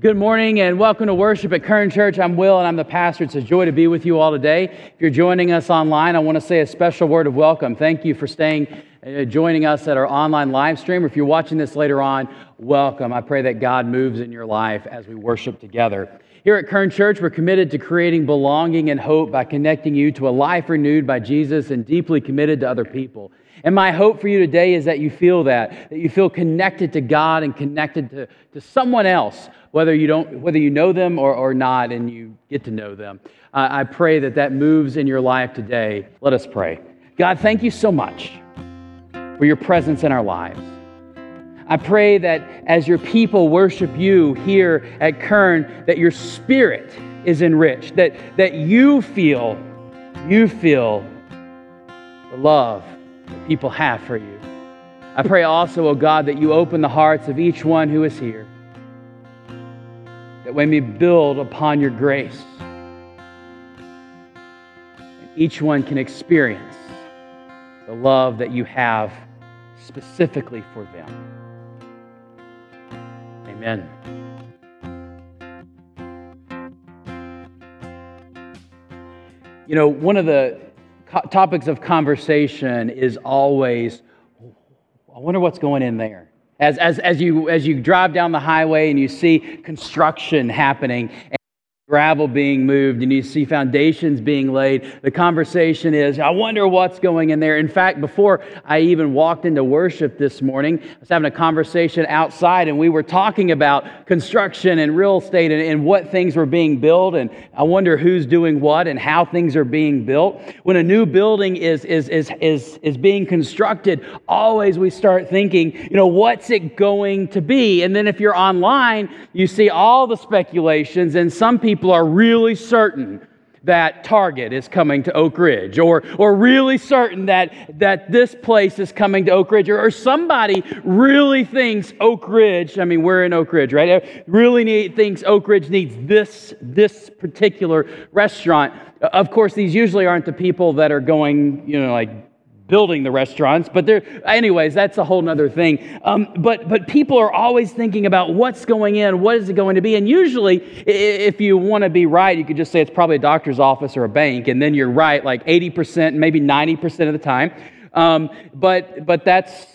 Good morning and welcome to worship at Kern Church. I'm Will and I'm the pastor. It's a joy to be with you all today. If you're joining us online, I want to say a special word of welcome. Thank you for staying, uh, joining us at our online live stream. If you're watching this later on, welcome. I pray that God moves in your life as we worship together. Here at Kern Church, we're committed to creating belonging and hope by connecting you to a life renewed by Jesus and deeply committed to other people. And my hope for you today is that you feel that, that you feel connected to God and connected to, to someone else, whether you, don't, whether you know them or, or not and you get to know them. Uh, I pray that that moves in your life today. Let us pray. God, thank you so much for your presence in our lives. I pray that as your people worship you here at Kern, that your spirit is enriched, that, that you feel, you feel the love that people have for you. I pray also, O oh God, that you open the hearts of each one who is here, that we may build upon your grace. And each one can experience the love that you have specifically for them. Amen. You know, one of the topics of conversation is always, oh, I wonder what's going in there. As, as, as, you, as you drive down the highway and you see construction happening, gravel being moved and you see foundations being laid. The conversation is, I wonder what's going in there. In fact, before I even walked into worship this morning, I was having a conversation outside and we were talking about construction and real estate and, and what things were being built. And I wonder who's doing what and how things are being built. When a new building is, is, is, is, is being constructed, always we start thinking, you know, what's it going to be? And then if you're online, you see all the speculations and some people people are really certain that Target is coming to Oak Ridge, or, or really certain that, that this place is coming to Oak Ridge, or, or somebody really thinks Oak Ridge, I mean, we're in Oak Ridge, right? Really need, thinks Oak Ridge needs this, this particular restaurant. Of course, these usually aren't the people that are going, you know, like building the restaurants, but there, anyways, that's a whole other thing. Um, but, but people are always thinking about what's going in, what is it going to be? And usually, if you want to be right, you could just say it's probably a doctor's office or a bank, and then you're right like 80%, maybe 90% of the time. Um, but, but that's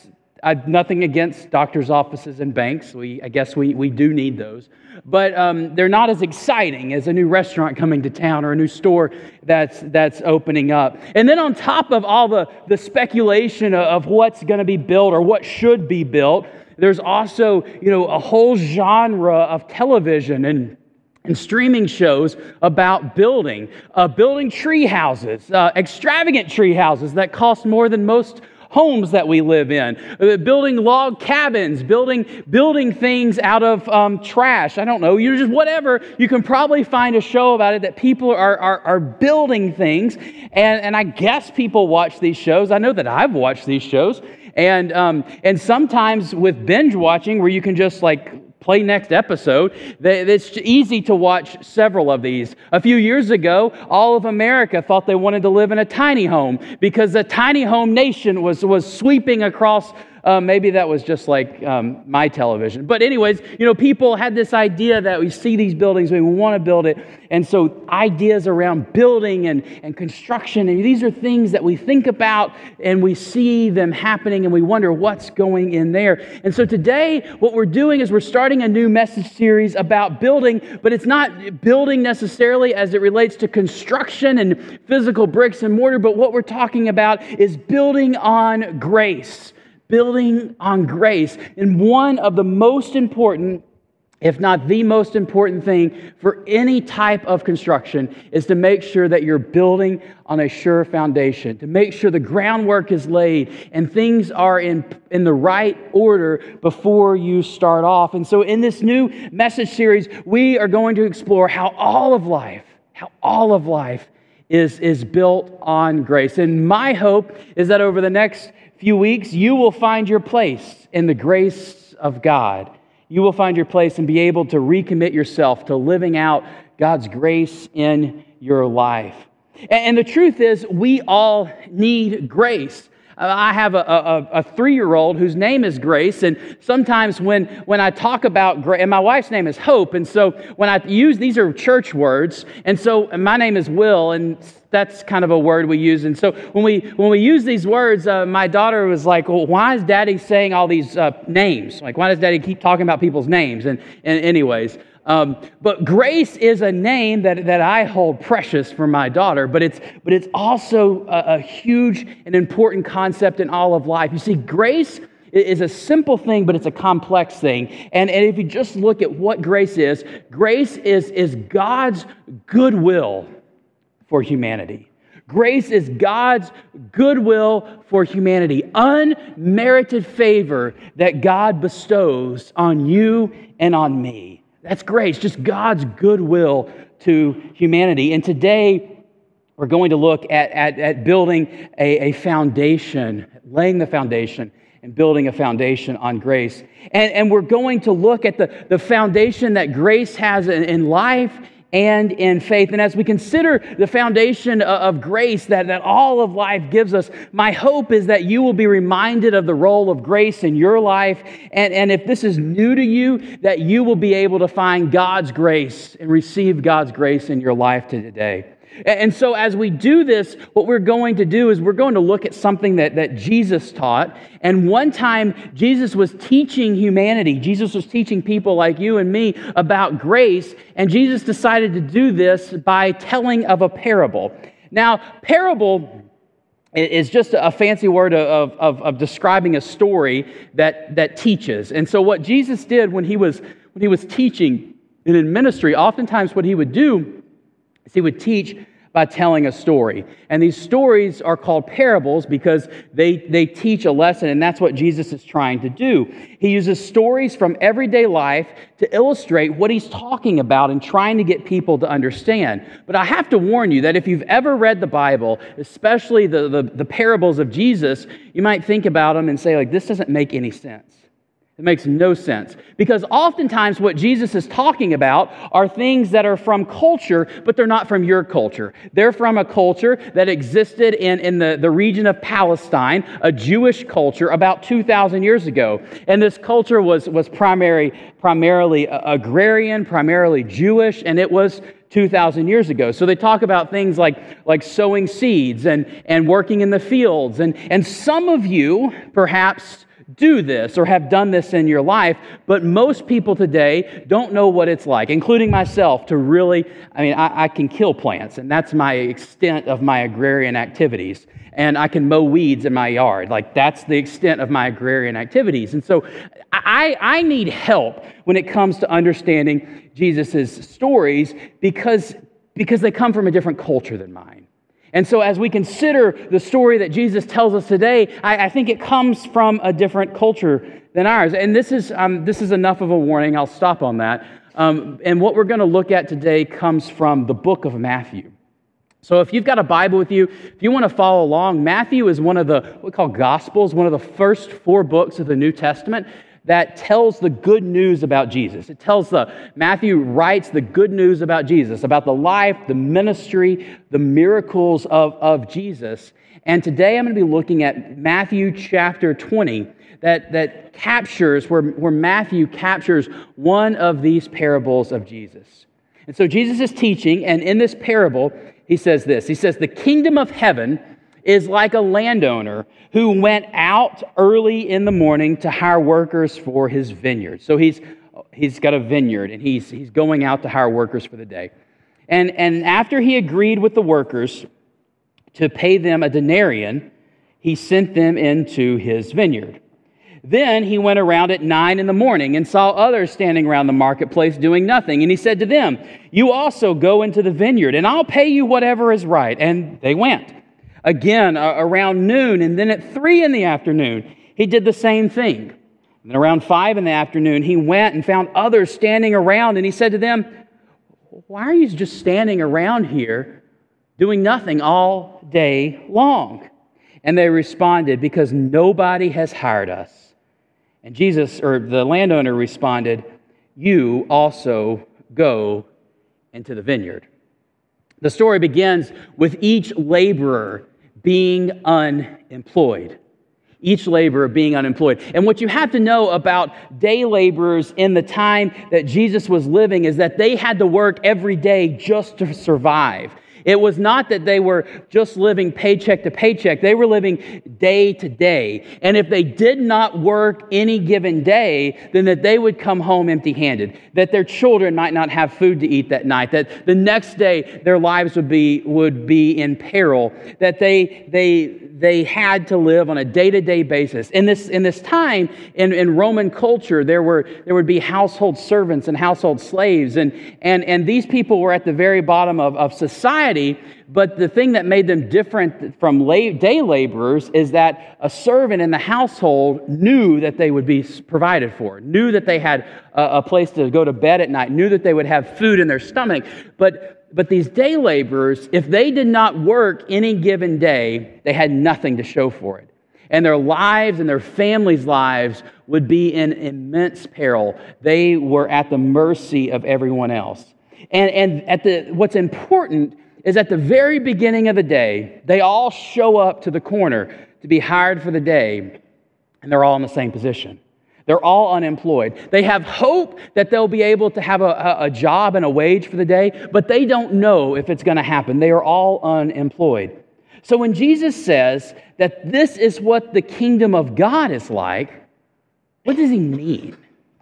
I've nothing against doctors' offices and banks. We, I guess we, we do need those. But um, they're not as exciting as a new restaurant coming to town or a new store that's, that's opening up. And then on top of all the, the speculation of what's going to be built or what should be built, there's also you know, a whole genre of television and and streaming shows about building, uh, building tree houses, uh, extravagant tree houses that cost more than most homes that we live in, uh, building log cabins, building, building things out of um, trash. I don't know, You're just whatever. You can probably find a show about it that people are, are, are building things. And, and I guess people watch these shows. I know that I've watched these shows. And, um, and sometimes with binge watching, where you can just like play next episode. It's easy to watch several of these. A few years ago, all of America thought they wanted to live in a tiny home because the tiny home nation was, was sweeping across uh, maybe that was just like um, my television. But, anyways, you know, people had this idea that we see these buildings, we want to build it. And so, ideas around building and, and construction, and these are things that we think about and we see them happening and we wonder what's going in there. And so, today, what we're doing is we're starting a new message series about building, but it's not building necessarily as it relates to construction and physical bricks and mortar, but what we're talking about is building on grace building on grace. And one of the most important, if not the most important thing for any type of construction is to make sure that you're building on a sure foundation, to make sure the groundwork is laid and things are in, in the right order before you start off. And so, in this new message series, we are going to explore how all of life, how all of life is, is built on grace. And my hope is that over the next few weeks, you will find your place in the grace of God. You will find your place and be able to recommit yourself to living out God's grace in your life. And the truth is, we all need grace. Uh, I have a, a, a three year old whose name is Grace, and sometimes when, when I talk about Grace, and my wife's name is Hope, and so when I use these are church words, and so my name is Will, and that's kind of a word we use. And so when we when we use these words, uh, my daughter was like, "Well, why is Daddy saying all these uh, names? Like, why does Daddy keep talking about people's names?" And, and anyways, um, but grace is a name that, that I hold precious for my daughter, but it's, but it's also a, a huge and important concept in all of life. You see, grace is a simple thing, but it's a complex thing. And, and if you just look at what grace is, grace is, is God's goodwill for humanity. Grace is God's goodwill for humanity, unmerited favor that God bestows on you and on me. That's grace, just God's goodwill to humanity. And today, we're going to look at, at, at building a, a foundation, laying the foundation and building a foundation on grace. And, and we're going to look at the, the foundation that grace has in, in life and in faith. And as we consider the foundation of grace that, that all of life gives us, my hope is that you will be reminded of the role of grace in your life. And, and if this is new to you, that you will be able to find God's grace and receive God's grace in your life today. And so, as we do this, what we're going to do is we're going to look at something that, that Jesus taught. And one time, Jesus was teaching humanity. Jesus was teaching people like you and me about grace. And Jesus decided to do this by telling of a parable. Now, parable is just a fancy word of, of, of describing a story that, that teaches. And so, what Jesus did when he was, when he was teaching and in ministry, oftentimes what he would do he would teach by telling a story. And these stories are called parables because they, they teach a lesson, and that's what Jesus is trying to do. He uses stories from everyday life to illustrate what he's talking about and trying to get people to understand. But I have to warn you that if you've ever read the Bible, especially the, the, the parables of Jesus, you might think about them and say, like, this doesn't make any sense. It makes no sense. Because oftentimes, what Jesus is talking about are things that are from culture, but they're not from your culture. They're from a culture that existed in, in the, the region of Palestine, a Jewish culture, about 2,000 years ago. And this culture was, was primary, primarily uh, agrarian, primarily Jewish, and it was 2,000 years ago. So they talk about things like, like sowing seeds and, and working in the fields. And, and some of you, perhaps, do this or have done this in your life, but most people today don't know what it's like, including myself, to really, I mean, I, I, can kill plants, and that's my extent of my agrarian activities. And I can mow weeds in my yard. Like, that's the extent of my agrarian activities. And so I, I need help when it comes to understanding Jesus' stories because, because they come from a different culture than mine. And so, as we consider the story that Jesus tells us today, I, I think it comes from a different culture than ours. And this is, um, this is enough of a warning. I'll stop on that. Um, and what we're going to look at today comes from the book of Matthew. So, if you've got a Bible with you, if you want to follow along, Matthew is one of the what we call Gospels, one of the first four books of the New Testament that tells the good news about Jesus. It tells the, Matthew writes the good news about Jesus, about the life, the ministry, the miracles of, of Jesus. And today I'm going to be looking at Matthew chapter 20 that, that captures, where, where Matthew captures one of these parables of Jesus. And so Jesus is teaching, and in this parable, he says this He says, The kingdom of heaven is like a landowner who went out early in the morning to hire workers for his vineyard. So he's, he's got a vineyard and he's, he's going out to hire workers for the day. And, and after he agreed with the workers to pay them a denarian, he sent them into his vineyard. Then he went around at nine in the morning and saw others standing around the marketplace doing nothing. And he said to them, You also go into the vineyard, and I'll pay you whatever is right. And they went again uh, around noon, and then at three in the afternoon, he did the same thing. And then around five in the afternoon, he went and found others standing around, and he said to them, Why are you just standing around here doing nothing all day long? And they responded, Because nobody has hired us. And Jesus, or the landowner, responded, You also go into the vineyard. The story begins with each laborer being unemployed. each laborer being unemployed. And what you have to know about day laborers in the time that Jesus was living is that they had to work every day just to survive. It was not that they were just living paycheck to paycheck, they were living day to day. And if they did not work any given day, then that they would come home empty handed, that their children might not have food to eat that night, that the next day their lives would be, would be in peril, that they, they, they had to live on a day-to-day basis. In this, in this time, in, in Roman culture, there, were, there would be household servants and household slaves, and, and, and these people were at the very bottom of, of society, but the thing that made them different from day laborers is that a servant in the household knew that they would be provided for, knew that they had a, a place to go to bed at night, knew that they would have food in their stomach, but but these day laborers, if they did not work any given day, they had nothing to show for it. And their lives and their families' lives would be in immense peril. They were at the mercy of everyone else. And, and at the, what's important is at the very beginning of the day, they all show up to the corner to be hired for the day, and they're all in the same position. They're all unemployed. They have hope that they'll be able to have a, a job and a wage for the day, but they don't know if it's going to happen. They are all unemployed. So when Jesus says that this is what the kingdom of God is like, what does he mean?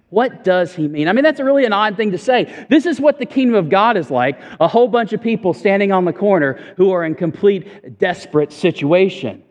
What does he mean? I mean, that's really an odd thing to say. This is what the kingdom of God is like a whole bunch of people standing on the corner who are in complete desperate situation.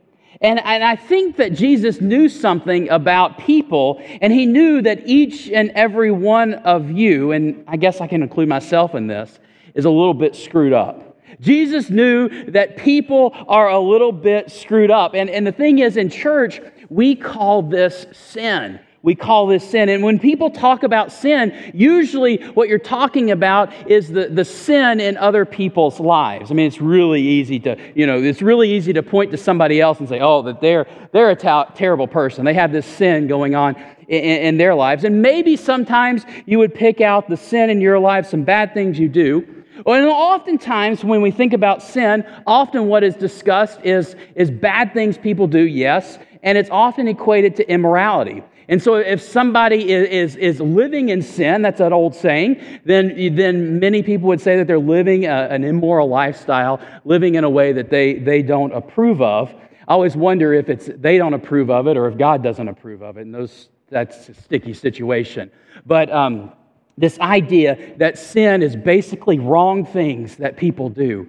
And, and I think that Jesus knew something about people, and he knew that each and every one of you, and I guess I can include myself in this, is a little bit screwed up. Jesus knew that people are a little bit screwed up. And, and the thing is, in church, we call this sin. We call this sin. And when people talk about sin, usually what you're talking about is the, the sin in other people's lives. I mean, it's really easy to, you know, it's really easy to point to somebody else and say, oh, that they're, they're a ta- terrible person. They have this sin going on in, in their lives. And maybe sometimes you would pick out the sin in your life, some bad things you do. And oftentimes, when we think about sin, often what is discussed is, is bad things people do, yes, and it's often equated to immorality. And so, if somebody is, is, is living in sin, that's an old saying, then, then many people would say that they're living a, an immoral lifestyle, living in a way that they, they don't approve of. I always wonder if it's they don't approve of it or if God doesn't approve of it. And those, that's a sticky situation. But um, this idea that sin is basically wrong things that people do.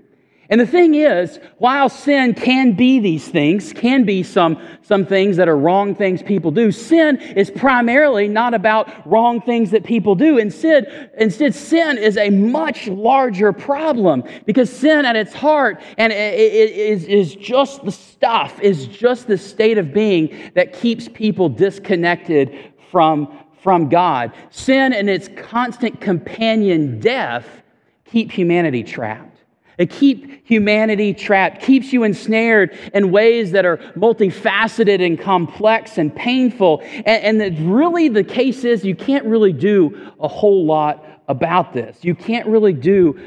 And the thing is, while sin can be these things, can be some, some things that are wrong things people do, sin is primarily not about wrong things that people do. Instead, instead sin is a much larger problem because sin at its heart and it is, is just the stuff, is just the state of being that keeps people disconnected from, from God. Sin and its constant companion, death, keep humanity trapped. It keep humanity trapped, keeps you ensnared in ways that are multifaceted and complex and painful. And, and really, the case is you can't really do a whole lot about this. You can't really do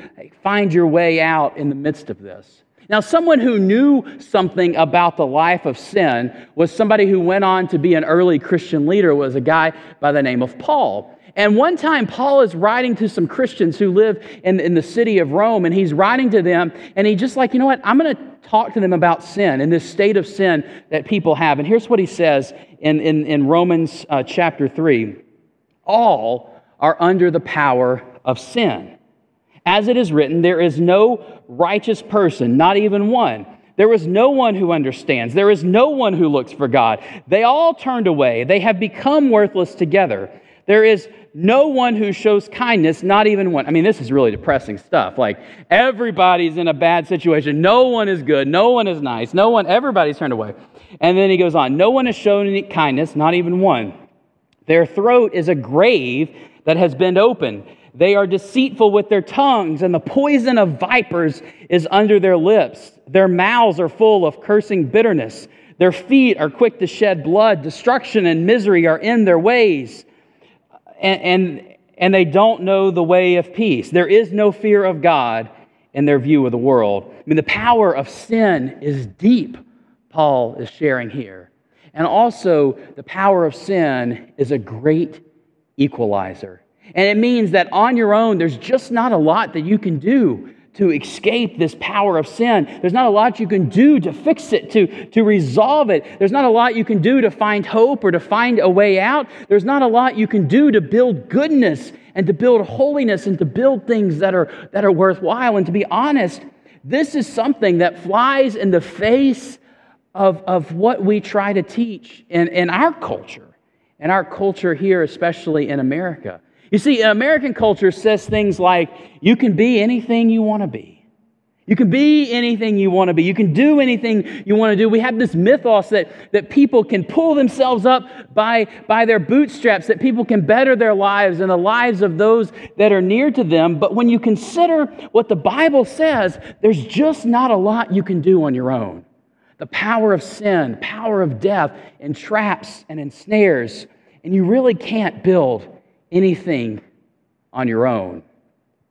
find your way out in the midst of this. Now, someone who knew something about the life of sin was somebody who went on to be an early Christian leader, was a guy by the name of Paul. And one time, Paul is writing to some Christians who live in, in the city of Rome, and he's writing to them, and he's just like, you know what? I'm going to talk to them about sin and this state of sin that people have. And here's what he says in, in, in Romans uh, chapter 3 All are under the power of sin. As it is written, there is no righteous person, not even one. There is no one who understands. There is no one who looks for God. They all turned away. They have become worthless together. There is no one who shows kindness, not even one. I mean, this is really depressing stuff. Like, everybody's in a bad situation. No one is good. No one is nice. No one, everybody's turned away. And then he goes on No one has shown any kindness, not even one. Their throat is a grave that has been opened. They are deceitful with their tongues, and the poison of vipers is under their lips. Their mouths are full of cursing bitterness. Their feet are quick to shed blood. Destruction and misery are in their ways and, and, and they don't know the way of peace. There is no fear of God in their view of the world. I mean, the power of sin is deep, Paul is sharing here. And also, the power of sin is a great equalizer. And it means that on your own, there's just not a lot that you can do to escape this power of sin. There's not a lot you can do to fix it, to, to resolve it. There's not a lot you can do to find hope or to find a way out. There's not a lot you can do to build goodness and to build holiness and to build things that are, that are worthwhile. And to be honest, this is something that flies in the face of, of what we try to teach in, in our culture, in our culture here, especially in America. You see, American culture says things like, you can be anything you want to be. You can be anything you want to be. You can do anything you want to do. We have this mythos that, that people can pull themselves up by, by their bootstraps, that people can better their lives and the lives of those that are near to them. But when you consider what the Bible says, there's just not a lot you can do on your own. The power of sin, power of death, and traps and ensnares. And you really can't build anything on your own.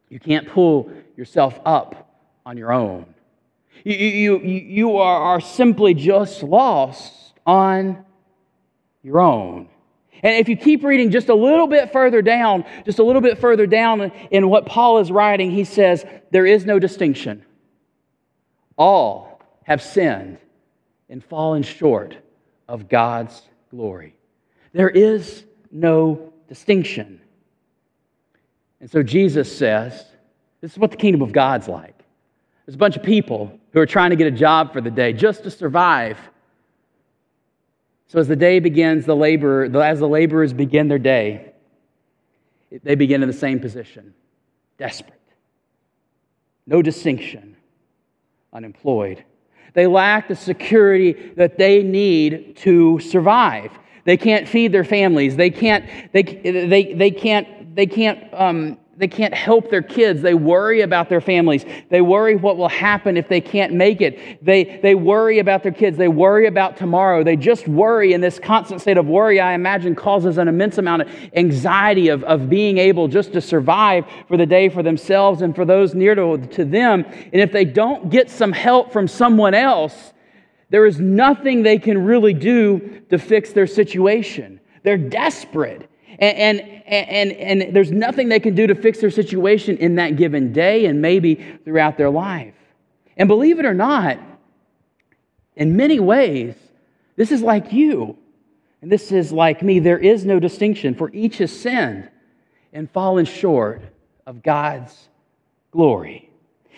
You can't pull yourself up on your own. You, you, you are, are simply just lost on your own. And if you keep reading just a little bit further down, just a little bit further down in what Paul is writing, he says, There is no distinction. All have sinned and fallen short of God's glory. There is no distinction. And so Jesus says, This is what the kingdom of God's like. There's a bunch of people who are trying to get a job for the day just to survive. So as the day begins, the laborer, as the laborers begin their day, they begin in the same position, desperate. No distinction, unemployed. They lack the security that they need to survive. They can't feed their families. They can't, they, they, they can't, they can't um, they can't help their kids. They worry about their families. They worry what will happen if they can't make it. They, they worry about their kids. They worry about tomorrow. They just worry. And this constant state of worry, I imagine, causes an immense amount of anxiety of, of being able just to survive for the day for themselves and for those near to, to them. And if they don't get some help from someone else, there is nothing they can really do to fix their situation. They're desperate. And, and, and, and there's nothing they can do to fix their situation in that given day and maybe throughout their life. And believe it or not, in many ways, this is like you. And this is like me. There is no distinction, for each has sinned and fallen short of God's glory.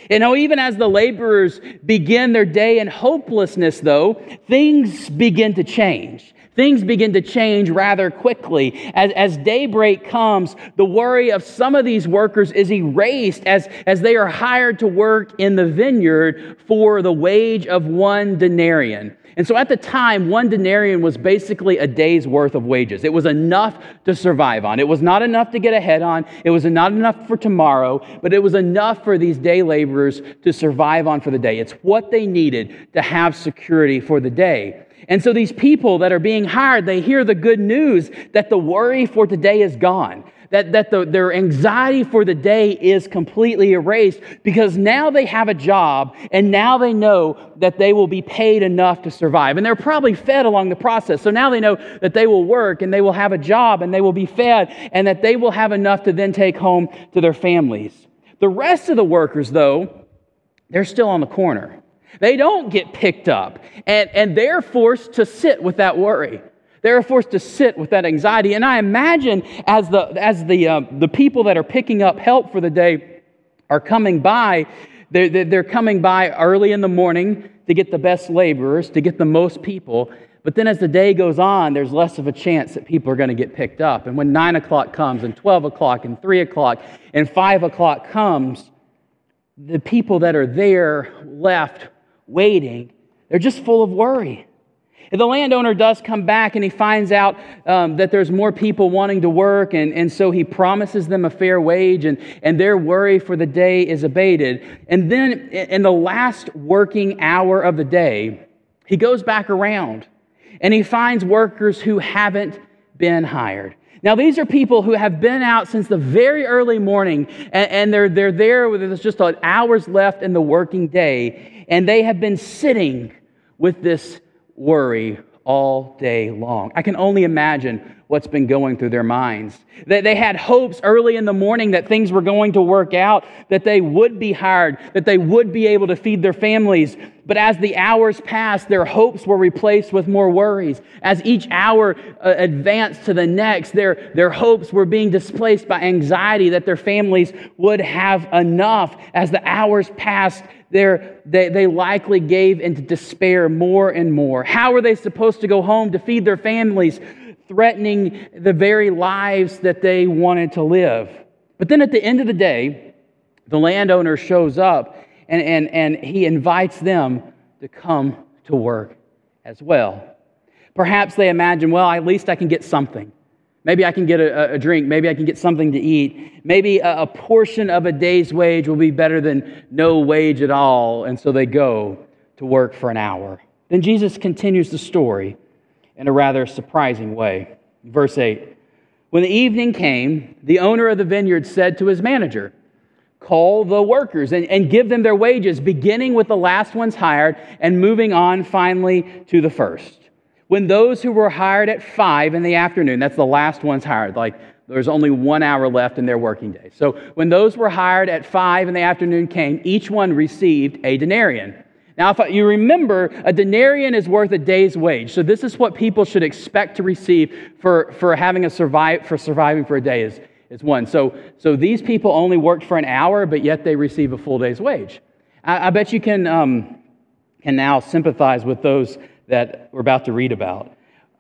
You know, even as the laborers begin their day in hopelessness, though, things begin to change. Things begin to change rather quickly. As, as daybreak comes, the worry of some of these workers is erased as, as they are hired to work in the vineyard for the wage of one denarian. And so at the time, one denarian was basically a day's worth of wages. It was enough to survive on. It was not enough to get ahead on. It was not enough for tomorrow, but it was enough for these day laborers to survive on for the day. It's what they needed to have security for the day. And so these people that are being hired, they hear the good news that the worry for today is gone, that, that the, their anxiety for the day is completely erased because now they have a job and now they know that they will be paid enough to survive. And they're probably fed along the process. So now they know that they will work and they will have a job and they will be fed and that they will have enough to then take home to their families. The rest of the workers, though, they're still on the corner. They don't get picked up, and, and they're forced to sit with that worry. They're forced to sit with that anxiety. And I imagine as the, as the, uh, the people that are picking up help for the day are coming by, they're, they're coming by early in the morning to get the best laborers, to get the most people. But then as the day goes on, there's less of a chance that people are going to get picked up. And when 9 o'clock comes, and 12 o'clock, and 3 o'clock, and 5 o'clock comes, the people that are there left waiting, they're just full of worry. The landowner does come back and he finds out um, that there's more people wanting to work, and, and so he promises them a fair wage, and, and their worry for the day is abated. And then in the last working hour of the day, he goes back around and he finds workers who haven't been hired. Now, these are people who have been out since the very early morning, and, and they're, they're there with there's just hours left in the working day, and they have been sitting with this worry all day long. I can only imagine what's been going through their minds. That they had hopes early in the morning that things were going to work out, that they would be hired, that they would be able to feed their families. But as the hours passed, their hopes were replaced with more worries. As each hour uh, advanced to the next, their, their hopes were being displaced by anxiety that their families would have enough. As the hours passed, they, they likely gave into despair more and more. How were they supposed to go home to feed their families? threatening the very lives that they wanted to live. But then at the end of the day, the landowner shows up and, and, and he invites them to come to work as well. Perhaps they imagine, well, at least I can get something. Maybe I can get a, a drink. Maybe I can get something to eat. Maybe a, a portion of a day's wage will be better than no wage at all. And so they go to work for an hour. Then Jesus continues the story in a rather surprising way. Verse 8 When the evening came, the owner of the vineyard said to his manager, Call the workers and, and give them their wages, beginning with the last ones hired and moving on finally to the first. When those who were hired at five in the afternoon, that's the last ones hired, like there's only one hour left in their working day. So when those were hired at five in the afternoon came, each one received a denarian. Now, if you remember, a denarian is worth a day's wage. So this is what people should expect to receive for, for having a survive for surviving for a day is, is one. So, so these people only worked for an hour, but yet they receive a full day's wage. I, I bet you can, um, can now sympathize with those that we're about to read about.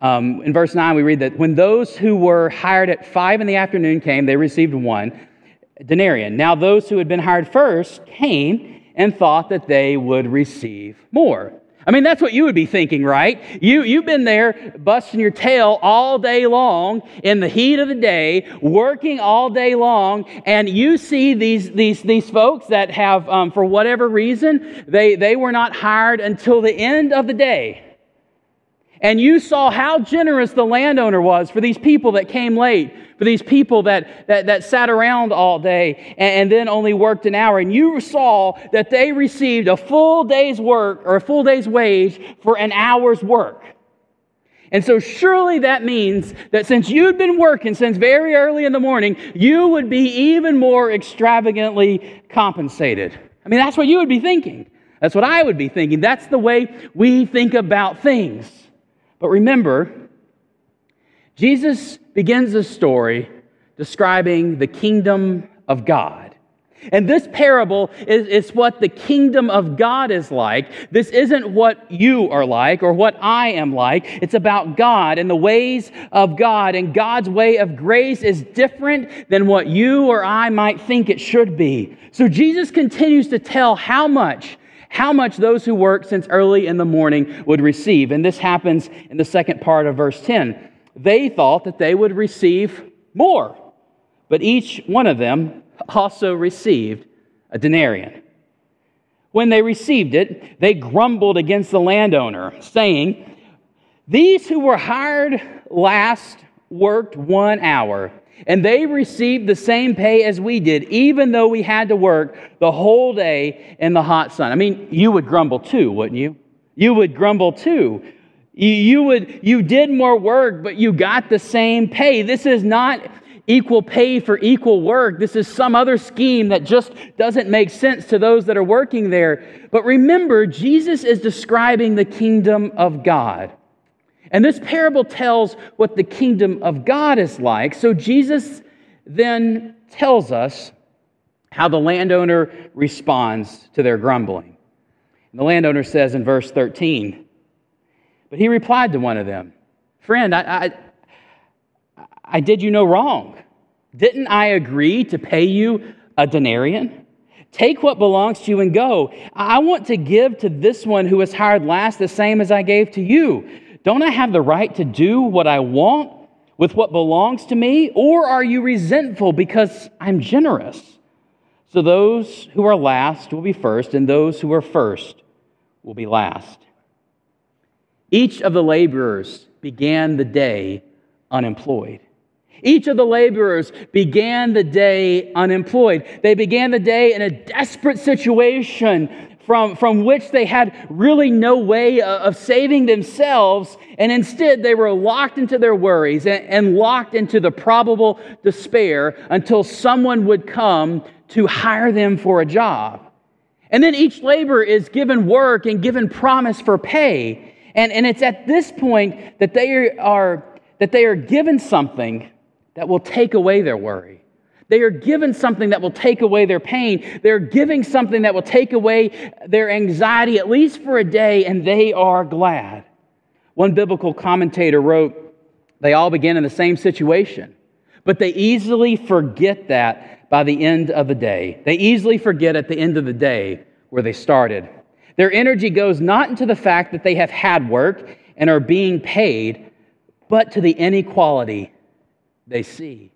Um, in verse 9, we read that when those who were hired at five in the afternoon came, they received one denarian. Now, those who had been hired first came and thought that they would receive more. I mean, that's what you would be thinking, right? You, you've been there busting your tail all day long in the heat of the day, working all day long, and you see these, these, these folks that have, um, for whatever reason, they, they were not hired until the end of the day. And you saw how generous the landowner was for these people that came late, for these people that, that, that sat around all day and, and, then only worked an hour. And you saw that they received a full day's work or a full day's wage for an hour's work. And so, surely that means that since you'd been working since very early in the morning, you would be even more extravagantly compensated. I mean, that's what you would be thinking. That's what I would be thinking. That's the way we think about things. But remember, Jesus begins the story describing the kingdom of God. And this parable is, is, what the kingdom of God is like. This isn't what you are like or what I am like. It's about God and the ways of God. And God's way of grace is different than what you or I might think it should be. So Jesus continues to tell how much how much those who work since early in the morning would receive. And this happens in the second part of verse 10. They thought that they would receive more, but each one of them also received a denarian. When they received it, they grumbled against the landowner, saying, These who were hired last worked one hour and they received the same pay as we did, even though we had to work the whole day in the hot sun. I mean, you would grumble too, wouldn't you? You would grumble too. You, would, you did more work, but you got the same pay. This is not equal pay for equal work. This is some other scheme that just doesn't make sense to those that are working there. But remember, Jesus is describing the kingdom of God. And this parable tells what the kingdom of God is like. So Jesus then tells us how the landowner responds to their grumbling. And the landowner says in verse 13, But he replied to one of them, Friend, I, I, I did you no wrong. Didn't I agree to pay you a denarian? Take what belongs to you and go. I want to give to this one who was hired last the same as I gave to you. Don't I have the right to do what I want with what belongs to me? Or are you resentful because I'm generous? So those who are last will be first, and those who are first will be last. Each of the laborers began the day unemployed. Each of the laborers began the day unemployed. They began the day in a desperate situation from, from which they had really no way of saving themselves. And instead, they were locked into their worries and, and locked into the probable despair until someone would come to hire them for a job. And then each laborer is given work and given promise for pay. And, and it's at this point that they are, that they are given something that will take away their worry. They are given something that will take away their pain. They're giving something that will take away their anxiety, at least for a day, and they are glad. One biblical commentator wrote, They all begin in the same situation, but they easily forget that by the end of the day. They easily forget at the end of the day where they started. Their energy goes not into the fact that they have had work and are being paid, but to the inequality they see.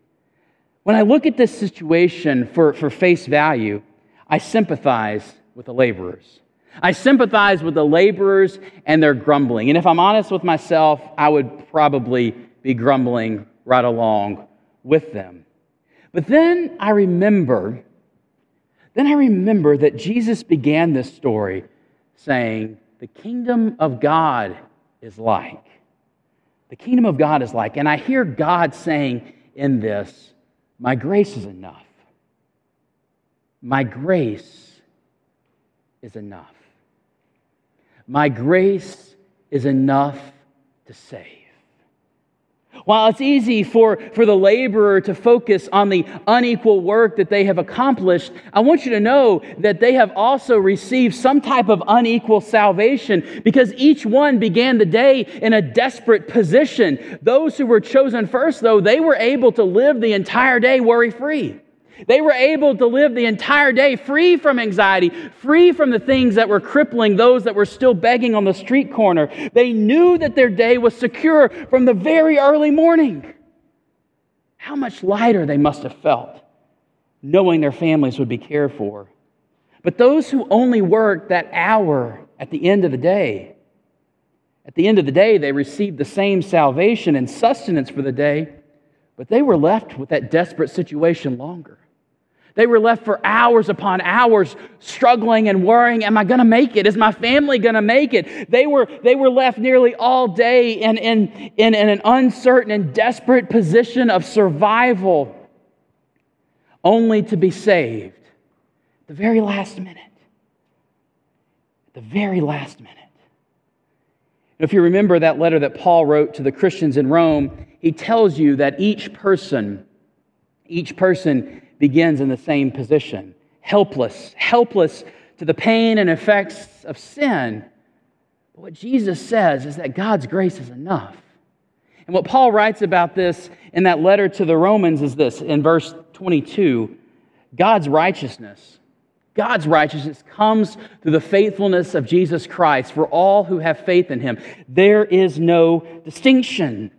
When I look at this situation for, for face value, I sympathize with the laborers. I sympathize with the laborers and their grumbling. And if I'm honest with myself, I would probably be grumbling right along with them. But then I remember, then I remember that Jesus began this story saying, The kingdom of God is like. The kingdom of God is like. And I hear God saying in this, My grace is enough. My grace is enough. My grace is enough to save. While it's easy for, for the laborer to focus on the unequal work that they have accomplished, I want you to know that they have also received some type of unequal salvation because each one began the day in a desperate position. Those who were chosen first, though, they were able to live the entire day worry free. They were able to live the entire day free from anxiety, free from the things that were crippling those that were still begging on the street corner. They knew that their day was secure from the very early morning. How much lighter they must have felt knowing their families would be cared for. But those who only worked that hour at the end of the day, at the end of the day, they received the same salvation and sustenance for the day, but they were left with that desperate situation longer. They were left for hours upon hours struggling and worrying, am I going to make it? Is my family going to make it? They were, they were left nearly all day in, in, in, in an uncertain and desperate position of survival, only to be saved the very last minute. At the very last minute. If you remember that letter that Paul wrote to the Christians in Rome, he tells you that each person, each person begins in the same position helpless, helpless to the pain and effects of sin. But what Jesus says is that God's grace is enough. And what Paul writes about this in that letter to the Romans is this in verse 22 God's righteousness. God's righteousness comes through the faithfulness of Jesus Christ for all who have faith in him. There is no distinction.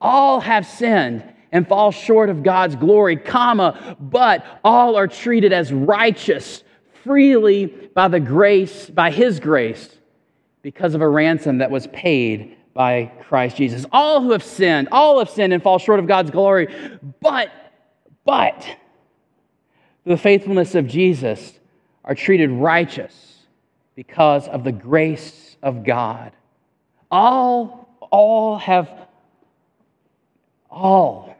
All have sinned and fall short of God's glory, comma, but all are treated as righteous freely by the grace, by his grace, because of a ransom that was paid by Christ Jesus. All who have sinned, all have sinned and fall short of God's glory, but, but, the faithfulness of Jesus are treated righteous because of the grace of God. All, all have, all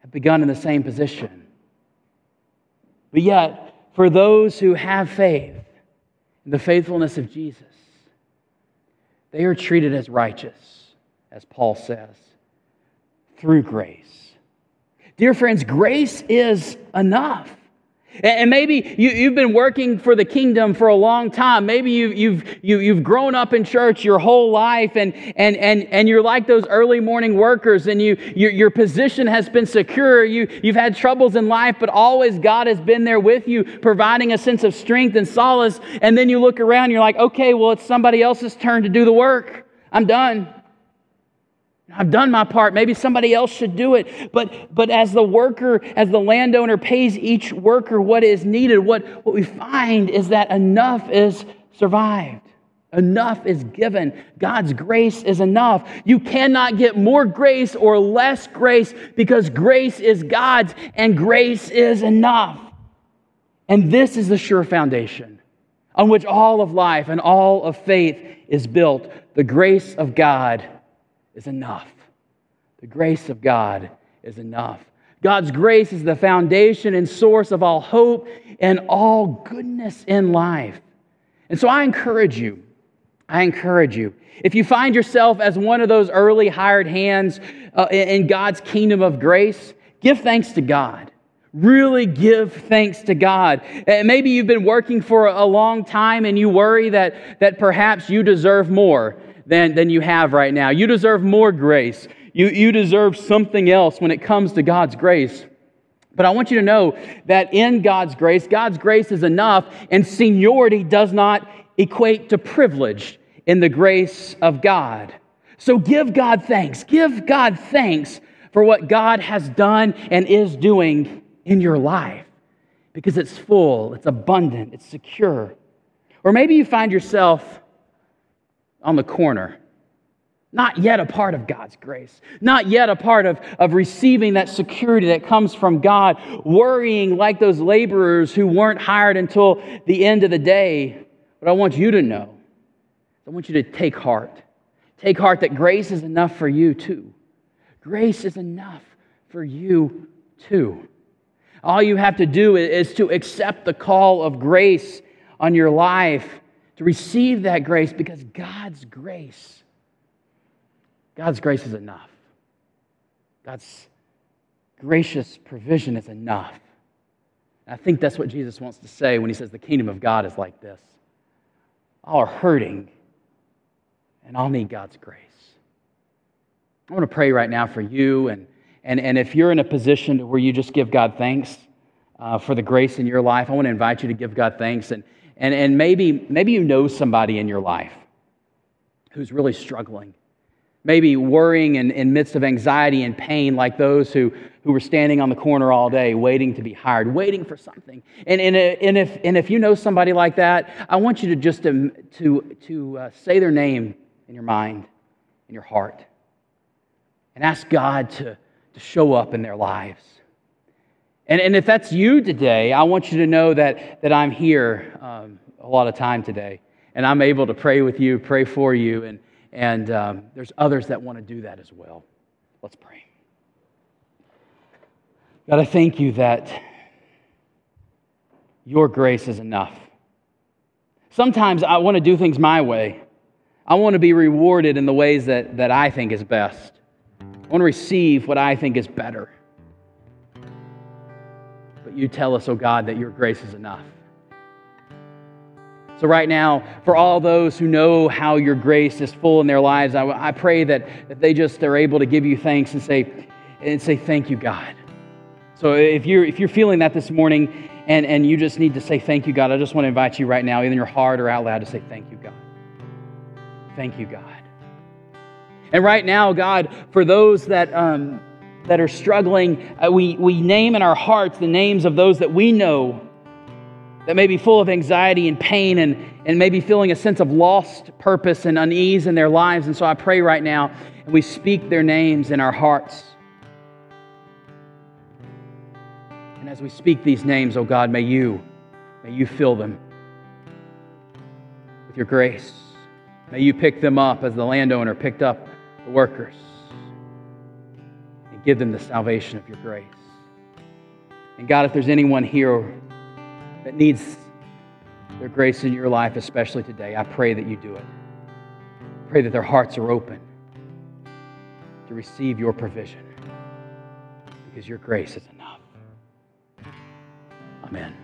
have begun in the same position. But yet, for those who have faith in the faithfulness of Jesus, they are treated as righteous, as Paul says, through grace. Dear friends, grace is enough. And maybe you, have been working for the kingdom for a long time. Maybe you, you've, you, have you have grown up in church your whole life and, and, and, and you're like those early morning workers and you, your, your position has been secure. You, you've had troubles in life, but always God has been there with you, providing a sense of strength and solace. And then you look around, you're like, okay, well, it's somebody else's turn to do the work. I'm done. I've done my part. Maybe somebody else should do it. But, but as the worker, as the landowner pays each worker what is needed, what, what we find is that enough is survived. Enough is given. God's grace is enough. You cannot get more grace or less grace because grace is God's and grace is enough. And this is the sure foundation on which all of life and all of faith is built. The grace of God is enough. The grace of God is enough. God's grace is the foundation and source of all hope and all goodness in life. And so I encourage you, I encourage you, if you find yourself as one of those early hired hands uh, in God's kingdom of grace, give thanks to God. Really give thanks to God. And maybe you've been working for a long time and you worry that, that perhaps you deserve more than, than you have right now. You deserve more grace. You, you deserve something else when it comes to God's grace. But I want you to know that in God's grace, God's grace is enough, and seniority does not equate to privilege in the grace of God. So give God thanks. Give God thanks for what God has done and is doing in your life because it's full, it's abundant, it's secure. Or maybe you find yourself on the corner not yet a part of God's grace, not yet a part of, of receiving that security that comes from God, worrying like those laborers who weren't hired until the end of the day. But I want you to know, I want you to take heart. Take heart that grace is enough for you too. Grace is enough for you too. All you have to do is to accept the call of grace on your life, to receive that grace because God's grace God's grace is enough. God's gracious provision is enough. And I think that's what Jesus wants to say when he says the kingdom of God is like this. All are hurting, and I'll need God's grace. I want to pray right now for you, and, and, and if you're in a position where you just give God thanks uh, for the grace in your life, I want to invite you to give God thanks. And, and, and maybe, maybe you know somebody in your life who's really struggling. Maybe worrying in, in midst of anxiety and pain like those who, who were standing on the corner all day waiting to be hired waiting for something. And, and, and, if, and if you know somebody like that i want you to just to, to, to uh, say their name in your mind in your heart. And ask god to, to show up in their lives and, and if that's you today i want you to know that, that i'm here um, a lot of time today and i'm able to pray with you pray for you and and um, there's others that want to do that as well. Let's pray. God, I thank you that your grace is enough. Sometimes I want to do things my way. I want to be rewarded in the ways that, that I think is best. I want to receive what I think is better. But you tell us, oh God, that your grace is enough. So, right now, for all those who know how your grace is full in their lives, I, I pray that, that they just are able to give you thanks and say, and say, Thank you, God. So, if you're, if you're feeling that this morning and, and you just need to say, Thank you, God, I just want to invite you right now, either in your heart or out loud, to say, Thank you, God. Thank you, God. And right now, God, for those that, um, that are struggling, uh, we, we name in our hearts the names of those that we know that may be full of anxiety and pain and, and maybe feeling a sense of lost purpose and unease in their lives. And so I pray right now, and we speak their names in our hearts. And as we speak these names, oh God, may you, may you fill them with your grace. May you pick them up as the landowner picked up the workers give them the salvation of your grace. And God, if there's anyone here that needs their grace in your life, especially today, I pray that you do it. Pray that their hearts are open to receive your provision because your grace is enough. Amen.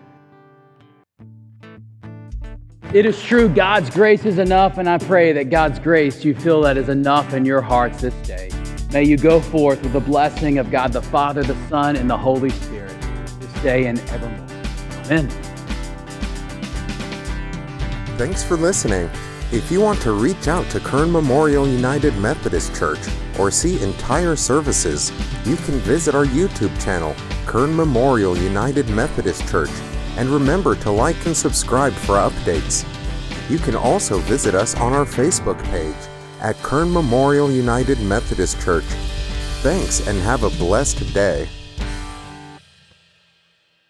It is true, God's grace is enough, and I pray that God's grace, you feel that is enough in your hearts this day. May you go forth with the blessing of God the Father, the Son, and the Holy Spirit this day and evermore. Amen. Thanks for listening. If you want to reach out to Kern Memorial United Methodist Church or see entire services, you can visit our YouTube channel, Kern Memorial United Methodist Church, and remember to like and subscribe for updates. You can also visit us on our Facebook page at Kern Memorial United Methodist Church. Thanks and have a blessed day.